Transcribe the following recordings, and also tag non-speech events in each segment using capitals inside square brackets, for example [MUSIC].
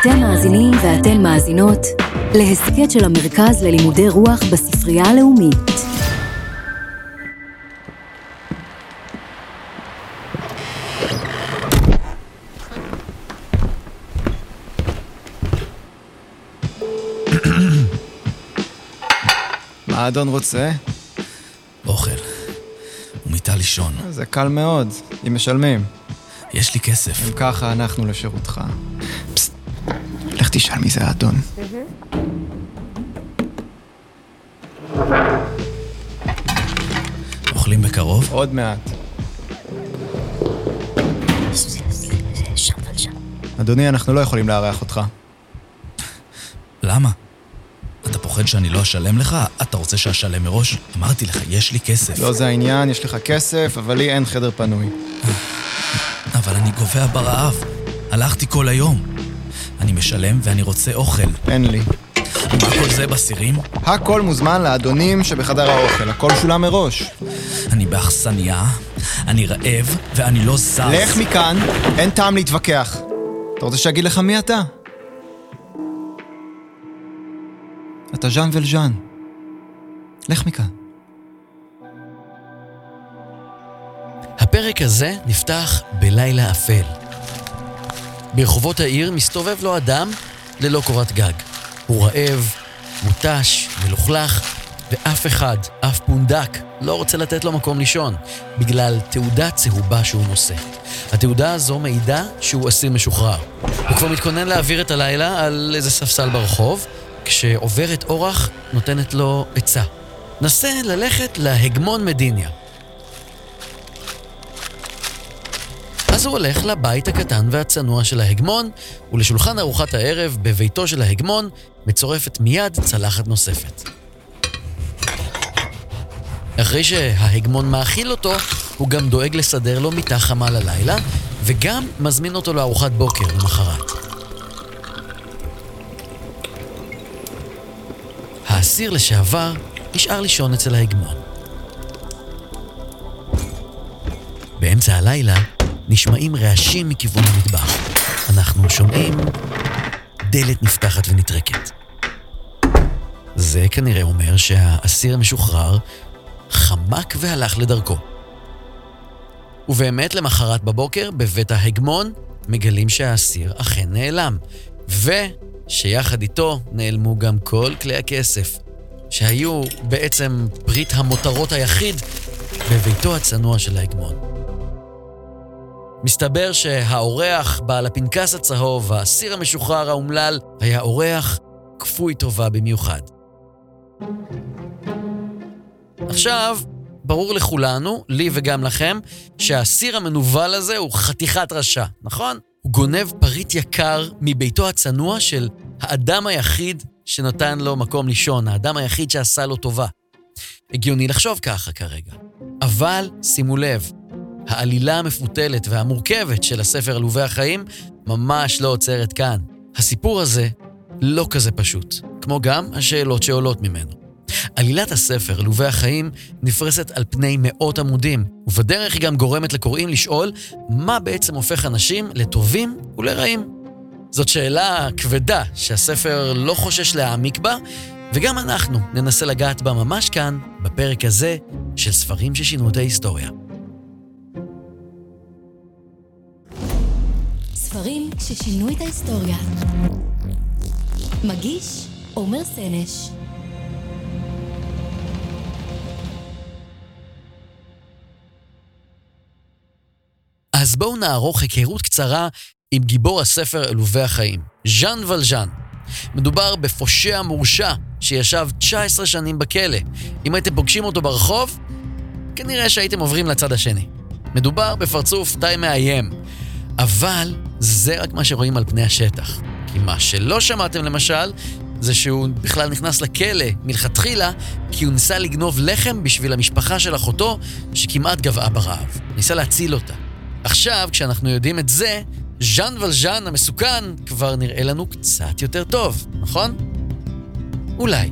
אתם מאזינים ואתן מאזינות להסכת של המרכז ללימודי רוח בספרייה הלאומית. [CLEARS THROAT] מה האדון רוצה? אוכל. ומיטה לישון. זה קל מאוד, אם משלמים. יש לי כסף. אם ככה, אנחנו לשירותך. תשאל מי זה האדון. אוכלים בקרוב? עוד מעט. אדוני, אנחנו לא יכולים לארח אותך. למה? אתה פוחד שאני לא אשלם לך? אתה רוצה שאשלם מראש? אמרתי לך, יש לי כסף. לא זה העניין, יש לך כסף, אבל לי אין חדר פנוי. אבל אני גובע ברעב. הלכתי כל היום. אני משלם ואני רוצה אוכל. אין לי. מה כל זה בסירים? הכל מוזמן לאדונים שבחדר האוכל, הכל שולם מראש. אני באכסניה, אני רעב ואני לא זז. לך מכאן, אין טעם להתווכח. אתה רוצה שאגיד לך מי אתה? אתה ז'אן ולז'אן. לך מכאן. הפרק הזה נפתח בלילה אפל. ברחובות העיר מסתובב לו אדם ללא קורת גג. הוא רעב, מותש, מלוכלך, ואף אחד, אף פונדק, לא רוצה לתת לו מקום לישון, בגלל תעודה צהובה שהוא נושא. התעודה הזו מעידה שהוא אסיר משוחרר. הוא כבר מתכונן להעביר את הלילה על איזה ספסל ברחוב, כשעוברת אורח נותנת לו עצה. נסה ללכת להגמון מדיניה. אז הוא הולך לבית הקטן והצנוע של ההגמון, ולשולחן ארוחת הערב בביתו של ההגמון מצורפת מיד צלחת נוספת. אחרי שההגמון מאכיל אותו, הוא גם דואג לסדר לו מיטה חמה ללילה, וגם מזמין אותו לארוחת בוקר למחרת. האסיר לשעבר נשאר לישון אצל ההגמון. באמצע הלילה נשמעים רעשים מכיוון המטבח. אנחנו שומעים דלת נפתחת ונטרקת. זה כנראה אומר שהאסיר המשוחרר חמק והלך לדרכו. ובאמת למחרת בבוקר, בבית ההגמון, מגלים שהאסיר אכן נעלם, ושיחד איתו נעלמו גם כל כלי הכסף, שהיו בעצם פריט המותרות היחיד בביתו הצנוע של ההגמון. מסתבר שהאורח בעל הפנקס הצהוב, האסיר המשוחרר האומלל, היה אורח כפוי טובה במיוחד. עכשיו, ברור לכולנו, לי וגם לכם, שהאסיר המנוול הזה הוא חתיכת רשע, נכון? הוא גונב פריט יקר מביתו הצנוע של האדם היחיד שנתן לו מקום לישון, האדם היחיד שעשה לו טובה. הגיוני לחשוב ככה כרגע. אבל שימו לב, העלילה המפותלת והמורכבת של הספר עלובי החיים ממש לא עוצרת כאן. הסיפור הזה לא כזה פשוט, כמו גם השאלות שעולות ממנו. עלילת הספר, עלובי החיים, נפרסת על פני מאות עמודים, ובדרך היא גם גורמת לקוראים לשאול מה בעצם הופך אנשים לטובים ולרעים. זאת שאלה כבדה שהספר לא חושש להעמיק בה, וגם אנחנו ננסה לגעת בה ממש כאן, בפרק הזה של ספרים ששינו את ההיסטוריה. ספרים ששינו את ההיסטוריה. מגיש עומר סנש. אז בואו נערוך היכרות קצרה עם גיבור הספר עלובי החיים, ז'אן ולז'אן. מדובר בפושע מורשע שישב 19 שנים בכלא. אם הייתם פוגשים אותו ברחוב, כנראה שהייתם עוברים לצד השני. מדובר בפרצוף די מאיים, אבל זה רק מה שרואים על פני השטח. כי מה שלא שמעתם למשל, זה שהוא בכלל נכנס לכלא מלכתחילה, כי הוא ניסה לגנוב לחם בשביל המשפחה של אחותו, שכמעט גבעה ברעב. ניסה להציל אותה. עכשיו, כשאנחנו יודעים את זה, ז'אן ולז'אן המסוכן כבר נראה לנו קצת יותר טוב, נכון? אולי.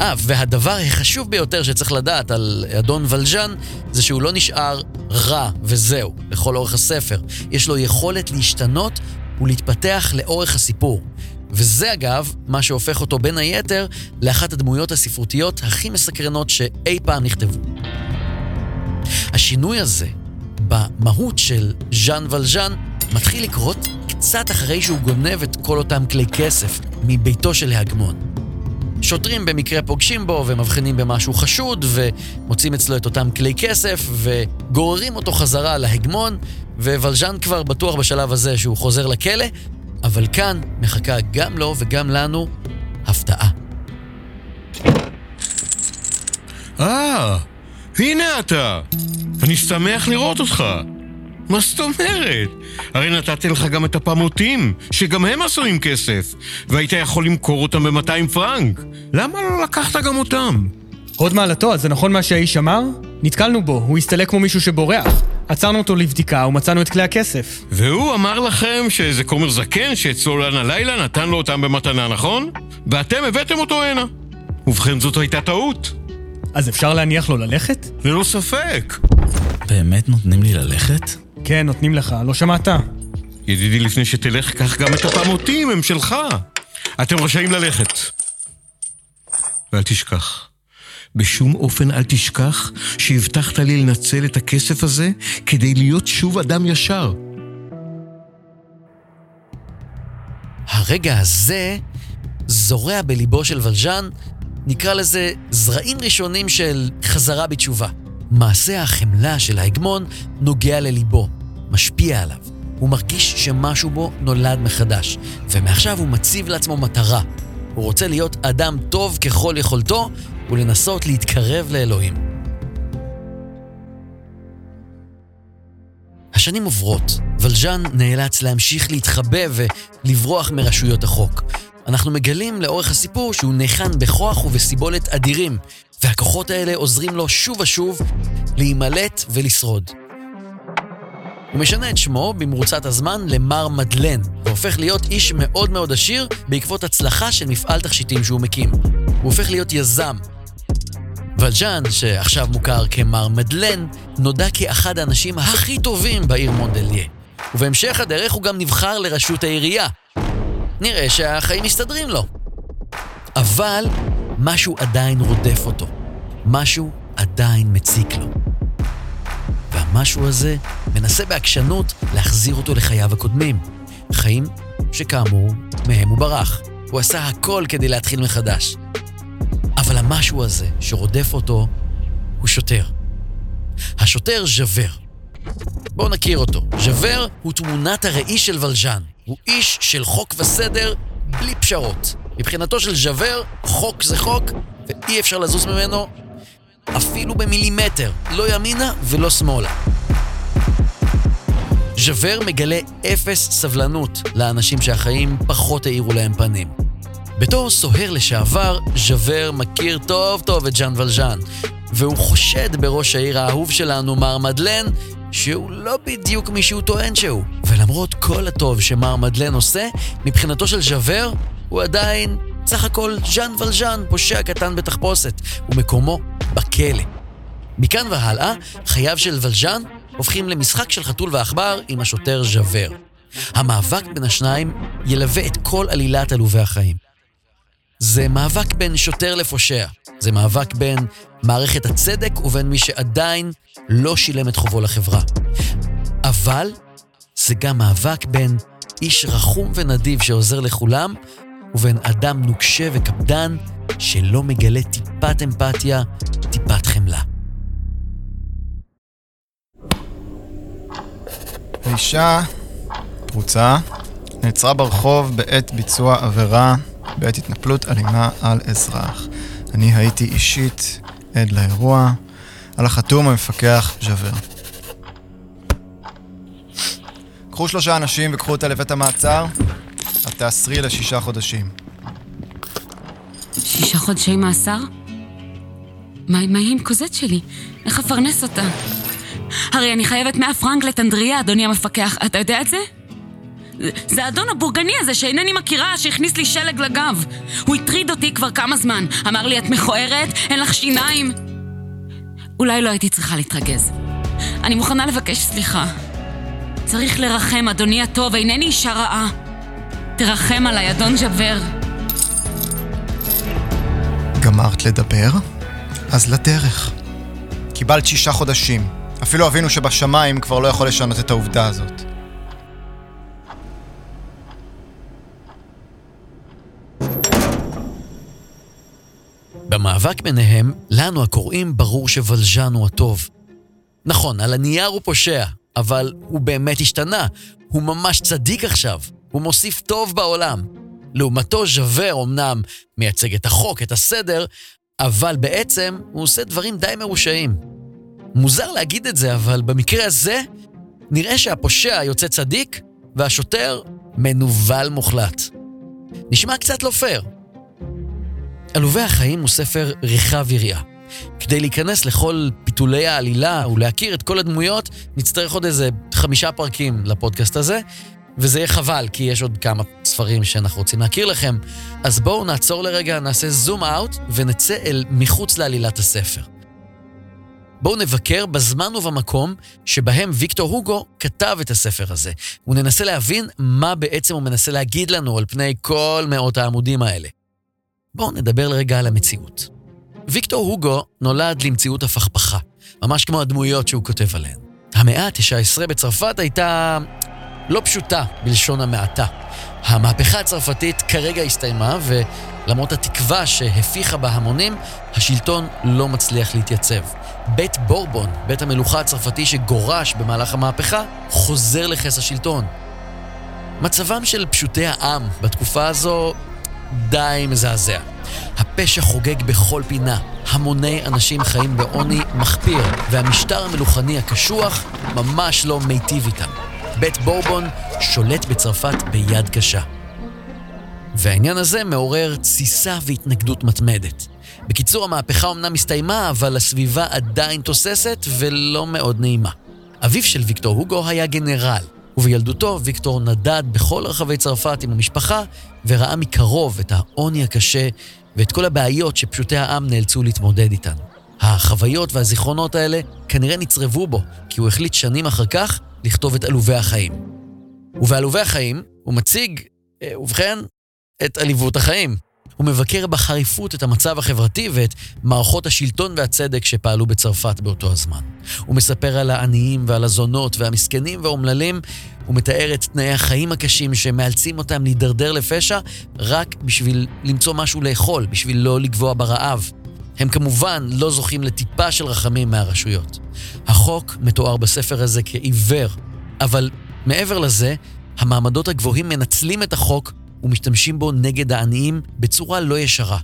אה, והדבר החשוב ביותר שצריך לדעת על אדון ולז'אן, זה שהוא לא נשאר רע וזהו, לכל אורך הספר. יש לו יכולת להשתנות ולהתפתח לאורך הסיפור. וזה אגב, מה שהופך אותו בין היתר לאחת הדמויות הספרותיות הכי מסקרנות שאי פעם נכתבו. השינוי הזה במהות של ז'אן ולז'אן מתחיל לקרות קצת אחרי שהוא גונב את כל אותם כלי כסף מביתו של ההגמון. שוטרים במקרה פוגשים בו ומבחינים במשהו חשוד ומוצאים אצלו את אותם כלי כסף וגוררים אותו חזרה להגמון וולז'אן כבר בטוח בשלב הזה שהוא חוזר לכלא, אבל כאן מחכה גם לו וגם לנו הפתעה. אה, הנה אתה. אני שמח לראות אותך. מה זאת אומרת? הרי נתתי לך גם את הפמוטים, שגם הם עשויים כסף, והיית יכול למכור אותם ב-200 פרנק. למה לא לקחת גם אותם? הוד מעלתו, אז זה נכון מה שהאיש אמר? נתקלנו בו, הוא הסתלק כמו מישהו שבורח. עצרנו אותו לבדיקה ומצאנו את כלי הכסף. והוא אמר לכם שאיזה כומר זקן שאצלו הלילה נתן לו אותם במתנה, נכון? ואתם הבאתם אותו הנה. ובכן זאת הייתה טעות. אז אפשר להניח לו ללכת? ללא ספק. באמת נותנים לי ללכת? כן, נותנים לך, לא שמעת? ידידי, לפני שתלך, קח גם את הפעמותים, הם שלך. אתם רשאים ללכת. ואל תשכח, בשום אופן אל תשכח שהבטחת לי לנצל את הכסף הזה כדי להיות שוב אדם ישר. הרגע הזה זורע בליבו של ולז'אן, נקרא לזה זרעים ראשונים של חזרה בתשובה. מעשה החמלה של ההגמון נוגע לליבו, משפיע עליו. הוא מרגיש שמשהו בו נולד מחדש, ומעכשיו הוא מציב לעצמו מטרה. הוא רוצה להיות אדם טוב ככל יכולתו ולנסות להתקרב לאלוהים. השנים עוברות, ולז'אן נאלץ להמשיך להתחבא ולברוח מרשויות החוק. אנחנו מגלים לאורך הסיפור שהוא ניחן בכוח ובסיבולת אדירים, והכוחות האלה עוזרים לו שוב ושוב להימלט ולשרוד. הוא משנה את שמו במרוצת הזמן למר מדלן, והופך להיות איש מאוד מאוד עשיר בעקבות הצלחה של מפעל תכשיטים שהוא מקים. הוא הופך להיות יזם. ולז'אן, שעכשיו מוכר כמר מדלן, נודע כאחד האנשים הכי טובים בעיר מונדליה. ובהמשך הדרך הוא גם נבחר לראשות העירייה. נראה שהחיים מסתדרים לו. אבל משהו עדיין רודף אותו. משהו עדיין מציק לו. והמשהו הזה מנסה בעקשנות להחזיר אותו לחייו הקודמים. חיים שכאמור, מהם הוא ברח. הוא עשה הכל כדי להתחיל מחדש. אבל המשהו הזה שרודף אותו הוא שוטר. השוטר ז'וור. בואו נכיר אותו. ז'וור הוא תמונת הראי של ולז'אן. הוא איש של חוק וסדר בלי פשרות. מבחינתו של ז'וור, חוק זה חוק, ואי אפשר לזוז ממנו אפילו במילימטר, לא ימינה ולא שמאלה. ז'וור מגלה אפס סבלנות לאנשים שהחיים פחות האירו להם פנים. בתור סוהר לשעבר, ז'וור מכיר טוב טוב את ז'אן ולז'אן, והוא חושד בראש העיר האהוב שלנו, מר מדלן, שהוא לא בדיוק מי שהוא טוען שהוא. ולמרות כל הטוב שמר מדלן עושה, מבחינתו של ז'וור, הוא עדיין סך הכל ז'אן ולז'אן, פושע קטן בתחפושת, ומקומו בכלא. מכאן והלאה, חייו של ולז'אן הופכים למשחק של חתול ועכבר עם השוטר ז'וור. המאבק בין השניים ילווה את כל עלילת עלובי החיים. זה מאבק בין שוטר לפושע. זה מאבק בין מערכת הצדק ובין מי שעדיין לא שילם את חובו לחברה. אבל זה גם מאבק בין איש רחום ונדיב שעוזר לכולם, ובין אדם נוקשה וקפדן שלא מגלה טיפת אמפתיה, טיפת חמלה. האישה פרוצה נעצרה ברחוב בעת ביצוע עבירה, בעת התנפלות אלימה על אזרח. אני הייתי אישית עד לאירוע, על החתום המפקח ז'וור. קחו שלושה אנשים וקחו אותה לבית המעצר, תאסרי לשישה חודשים. שישה חודשי מאסר? מה מה יהיה עם קוזט שלי? איך אפרנס אותה? הרי אני חייבת 100 פרנק לטנדריה, אדוני המפקח. אתה יודע את זה? זה- האדון הבורגני הזה שאינני מכירה, שהכניס לי שלג לגב. הוא הטריד אותי כבר כמה זמן. אמר לי, את מכוערת? אין לך שיניים? אולי לא הייתי צריכה להתרגז. אני מוכנה לבקש סליחה. צריך לרחם, אדוני הטוב, אינני אישה רעה. תרחם עליי, אדון ג'בר. גמרת לדבר? אז לדרך. קיבלת שישה חודשים. אפילו אבינו שבשמיים כבר לא יכול לשנות את העובדה הזאת. במאבק ביניהם, לנו הקוראים ברור שוולז'אן הוא הטוב. נכון, על הנייר הוא פושע, אבל הוא באמת השתנה. הוא ממש צדיק עכשיו. הוא מוסיף טוב בעולם. לעומתו, ז'וור אמנם מייצג את החוק, את הסדר, אבל בעצם הוא עושה דברים די מרושעים. מוזר להגיד את זה, אבל במקרה הזה, נראה שהפושע יוצא צדיק, והשוטר מנוול מוחלט. נשמע קצת לא פייר. עלובי החיים הוא ספר רחב יריעה. כדי להיכנס לכל פיתולי העלילה ולהכיר את כל הדמויות, נצטרך עוד איזה חמישה פרקים לפודקאסט הזה, וזה יהיה חבל, כי יש עוד כמה ספרים שאנחנו רוצים להכיר לכם. אז בואו נעצור לרגע, נעשה זום אאוט ונצא אל מחוץ לעלילת הספר. בואו נבקר בזמן ובמקום שבהם ויקטור הוגו כתב את הספר הזה, וננסה להבין מה בעצם הוא מנסה להגיד לנו על פני כל מאות העמודים האלה. בואו נדבר לרגע על המציאות. ויקטור הוגו נולד למציאות הפכפכה, ממש כמו הדמויות שהוא כותב עליהן. המאה ה-19 בצרפת הייתה לא פשוטה, בלשון המעטה. המהפכה הצרפתית כרגע הסתיימה, ולמרות התקווה שהפיחה בה המונים, השלטון לא מצליח להתייצב. בית בורבון, בית המלוכה הצרפתי שגורש במהלך המהפכה, חוזר לכס השלטון. מצבם של פשוטי העם בתקופה הזו די מזעזע. הפשע חוגג בכל פינה, המוני אנשים חיים בעוני מחפיר, והמשטר המלוכני הקשוח ממש לא מיטיב איתם. בית בורבון שולט בצרפת ביד קשה. והעניין הזה מעורר תסיסה והתנגדות מתמדת. בקיצור, המהפכה אמנם הסתיימה, אבל הסביבה עדיין תוססת ולא מאוד נעימה. אביו של ויקטור הוגו היה גנרל, ובילדותו ויקטור נדד בכל רחבי צרפת עם המשפחה, וראה מקרוב את העוני הקשה ואת כל הבעיות שפשוטי העם נאלצו להתמודד איתן. החוויות והזיכרונות האלה כנראה נצרבו בו, כי הוא החליט שנים אחר כך לכתוב את עלובי החיים. ובעלובי החיים הוא מציג, אה, ובכן, את עליבות החיים. הוא מבקר בחריפות את המצב החברתי ואת מערכות השלטון והצדק שפעלו בצרפת באותו הזמן. הוא מספר על העניים ועל הזונות והמסכנים והאומללים, הוא מתאר את תנאי החיים הקשים שמאלצים אותם להידרדר לפשע רק בשביל למצוא משהו לאכול, בשביל לא לגבוה ברעב. הם כמובן לא זוכים לטיפה של רחמים מהרשויות. החוק מתואר בספר הזה כעיוור, אבל מעבר לזה, המעמדות הגבוהים מנצלים את החוק ומשתמשים בו נגד העניים בצורה לא ישרה.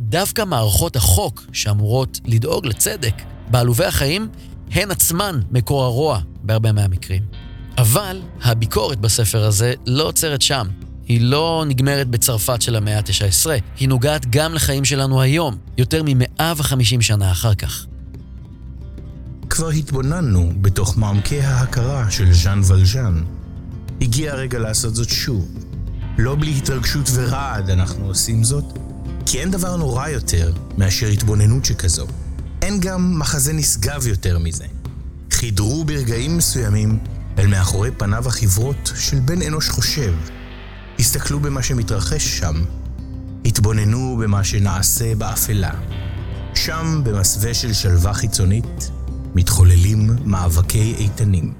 דווקא מערכות החוק, שאמורות לדאוג לצדק בעלובי החיים, הן עצמן מקור הרוע בהרבה מהמקרים. אבל הביקורת בספר הזה לא עוצרת שם. היא לא נגמרת בצרפת של המאה ה-19, היא נוגעת גם לחיים שלנו היום, יותר מ-150 שנה אחר כך. כבר התבוננו בתוך מעמקי ההכרה של ז'אן ולז'אן. הגיע הרגע לעשות זאת שוב. לא בלי התרגשות ורעד אנחנו עושים זאת, כי אין דבר נורא יותר מאשר התבוננות שכזו. אין גם מחזה נשגב יותר מזה. חידרו ברגעים מסוימים אל מאחורי פניו החברות של בן אנוש חושב. הסתכלו במה שמתרחש שם. התבוננו במה שנעשה באפלה. שם, במסווה של שלווה חיצונית, מתחוללים מאבקי איתנים.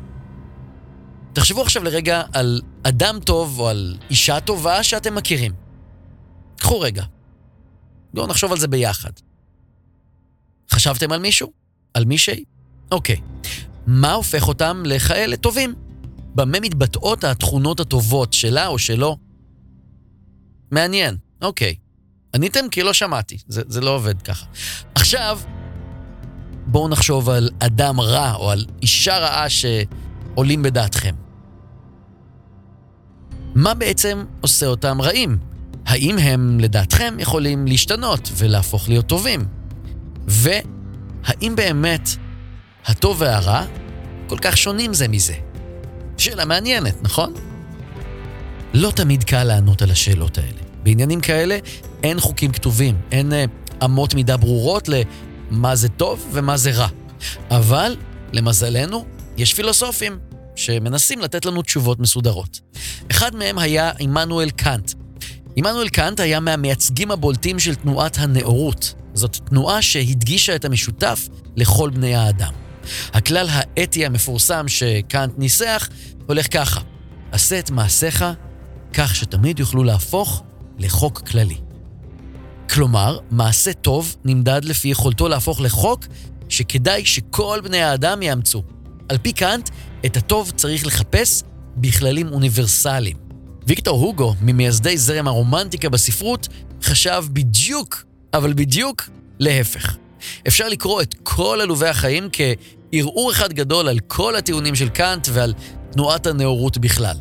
תחשבו עכשיו לרגע על אדם טוב או על אישה טובה שאתם מכירים. קחו רגע. בואו נחשוב על זה ביחד. חשבתם על מישהו? על מישהי? אוקיי. מה הופך אותם לכאלה טובים? במה מתבטאות התכונות הטובות שלה או שלו? מעניין, אוקיי. עניתם כי לא שמעתי, זה, זה לא עובד ככה. עכשיו, בואו נחשוב על אדם רע או על אישה רעה שעולים בדעתכם. מה בעצם עושה אותם רעים? האם הם, לדעתכם, יכולים להשתנות ולהפוך להיות טובים? והאם באמת הטוב והרע כל כך שונים זה מזה? שאלה מעניינת, נכון? לא תמיד קל לענות על השאלות האלה. בעניינים כאלה אין חוקים כתובים, אין אה, אמות מידה ברורות למה זה טוב ומה זה רע. אבל, למזלנו, יש פילוסופים, שמנסים לתת לנו תשובות מסודרות. אחד מהם היה עמנואל קאנט. עמנואל קאנט היה מהמייצגים הבולטים של תנועת הנאורות. זאת תנועה שהדגישה את המשותף לכל בני האדם. הכלל האתי המפורסם שקאנט ניסח הולך ככה: עשה את מעשיך כך שתמיד יוכלו להפוך לחוק כללי. כלומר, מעשה טוב נמדד לפי יכולתו להפוך לחוק שכדאי שכל בני האדם יאמצו. על פי קאנט, את הטוב צריך לחפש בכללים אוניברסליים. ויקטור הוגו, ממייסדי זרם הרומנטיקה בספרות, חשב בדיוק, אבל בדיוק, להפך. אפשר לקרוא את כל עלובי החיים כערעור אחד גדול על כל הטיעונים של קאנט ועל תנועת הנאורות בכלל.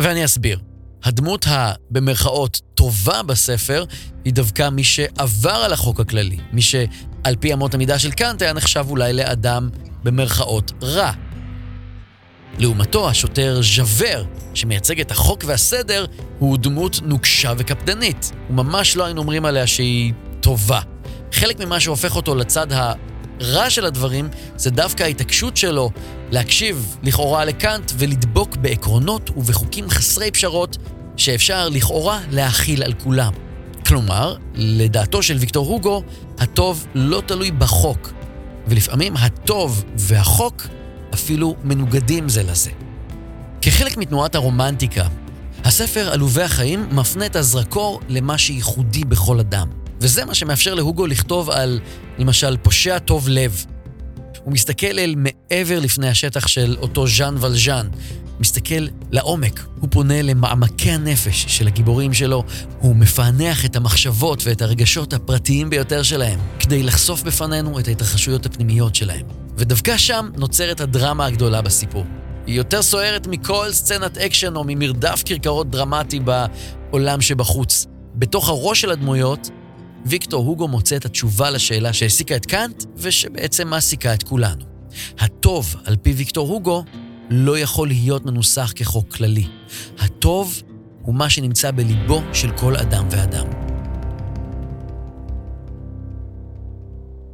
ואני אסביר. הדמות הבמרכאות טובה בספר היא דווקא מי שעבר על החוק הכללי, מי שעל פי אמות המידה של קאנט היה נחשב אולי לאדם במרכאות רע. לעומתו, השוטר ז'אבר, שמייצג את החוק והסדר, הוא דמות נוקשה וקפדנית. וממש לא היינו אומרים עליה שהיא טובה. חלק ממה שהופך אותו לצד הרע של הדברים, זה דווקא ההתעקשות שלו להקשיב לכאורה לקאנט ולדבוק בעקרונות ובחוקים חסרי פשרות שאפשר לכאורה להכיל על כולם. כלומר, לדעתו של ויקטור הוגו, הטוב לא תלוי בחוק, ולפעמים הטוב והחוק אפילו מנוגדים זה לזה. כחלק מתנועת הרומנטיקה, הספר עלובי החיים מפנה את הזרקור למה שייחודי בכל אדם. וזה מה שמאפשר להוגו לכתוב על, למשל, פושע טוב לב. הוא מסתכל אל מעבר לפני השטח של אותו ז'אן ולז'אן, מסתכל לעומק, הוא פונה למעמקי הנפש של הגיבורים שלו, הוא מפענח את המחשבות ואת הרגשות הפרטיים ביותר שלהם, כדי לחשוף בפנינו את ההתרחשויות הפנימיות שלהם. ודווקא שם נוצרת הדרמה הגדולה בסיפור. היא יותר סוערת מכל סצנת אקשן או ממרדף כרכרות דרמטי בעולם שבחוץ. בתוך הראש של הדמויות, ויקטור הוגו מוצא את התשובה לשאלה שהעסיקה את קאנט ושבעצם מעסיקה את כולנו. הטוב, על פי ויקטור הוגו, לא יכול להיות מנוסח כחוק כללי. הטוב הוא מה שנמצא בליבו של כל אדם ואדם.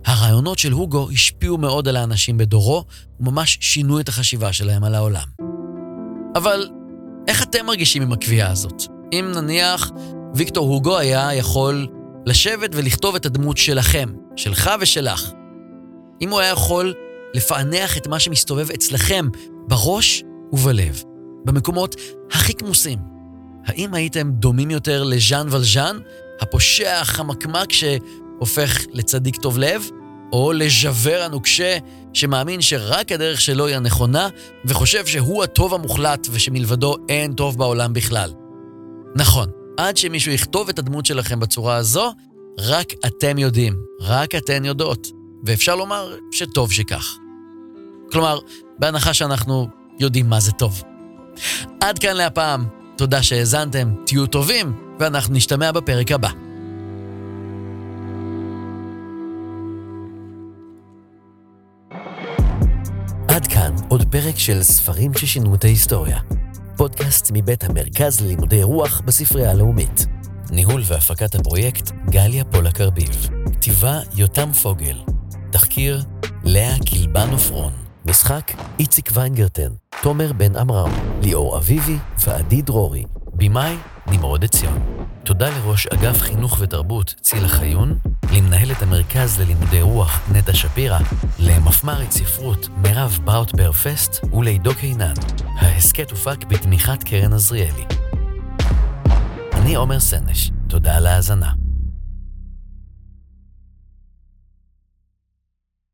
הרעיונות של הוגו השפיעו מאוד על האנשים בדורו, וממש שינו את החשיבה שלהם על העולם. אבל איך אתם מרגישים עם הקביעה הזאת? אם נניח ויקטור הוגו היה יכול לשבת ולכתוב את הדמות שלכם, שלך ושלך. אם הוא היה יכול לפענח את מה שמסתובב אצלכם בראש ובלב, במקומות הכי כמוסים. האם הייתם דומים יותר לז'אן ולז'אן, הפושע החמקמק שהופך לצדיק טוב לב, או לז'אבר הנוקשה שמאמין שרק הדרך שלו היא הנכונה, וחושב שהוא הטוב המוחלט ושמלבדו אין טוב בעולם בכלל? נכון, עד שמישהו יכתוב את הדמות שלכם בצורה הזו, רק אתם יודעים, רק אתן יודעות, ואפשר לומר שטוב שכך. כלומר, בהנחה שאנחנו יודעים מה זה טוב. עד כאן להפעם, תודה שהאזנתם, תהיו טובים, ואנחנו נשתמע בפרק הבא. עד כאן עוד פרק של ספרים ששינו את ההיסטוריה. פודקאסט מבית המרכז ללימודי רוח בספרייה הלאומית. ניהול והפקת הפרויקט גליה פולק ארביב. כתיבה יותם פוגל. תחקיר לאה קילבן עופרון. משחק איציק ויינגרטן, תומר בן עמרם, ליאור אביבי ועדי דרורי. במאי נמרוד עציון. תודה לראש אגף חינוך ותרבות צילה חיון, למנהלת המרכז ללימודי רוח נטע שפירא, למפמ"רית ספרות מירב בראוטבר פסט ולעידו קינן. ההסכת הופק בתמיכת קרן עזריאלי. אני עומר סנש, תודה על ההאזנה.